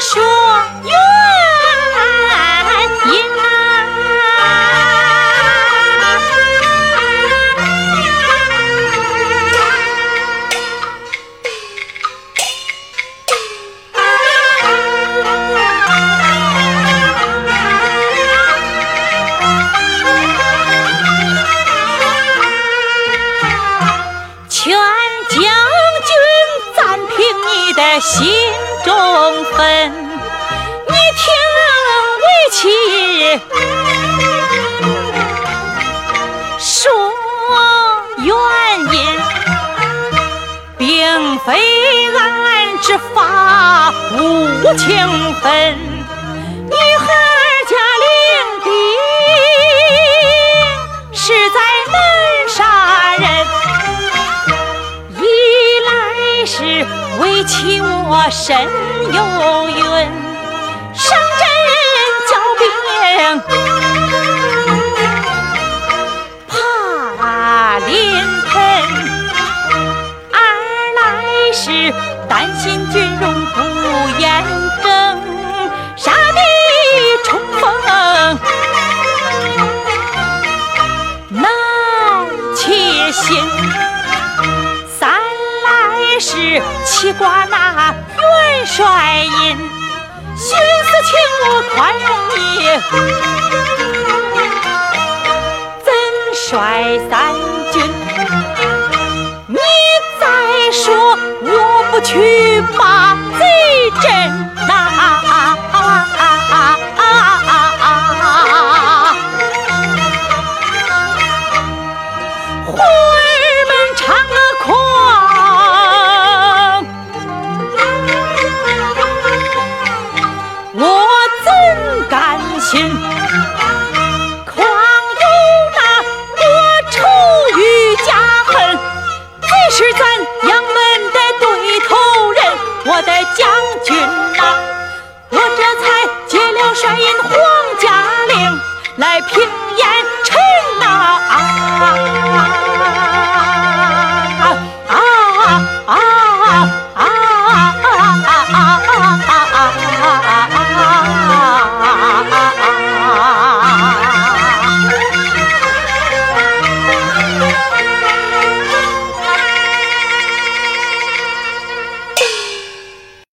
说原因啊。劝将军，暂凭你的心。中分，你听为妻说原因，并非俺只法无情分，女孩家领兵实在难杀人，一来是为妻我。我身有孕，上阵交兵。怕临盆，二来是担心军容不严整，杀敌冲锋难切心；三是气挂那元帅印，寻思请我宽容你。怎率三军，你再说我不去是咱杨门的对头人，我的将军呐，我这才接了帅印。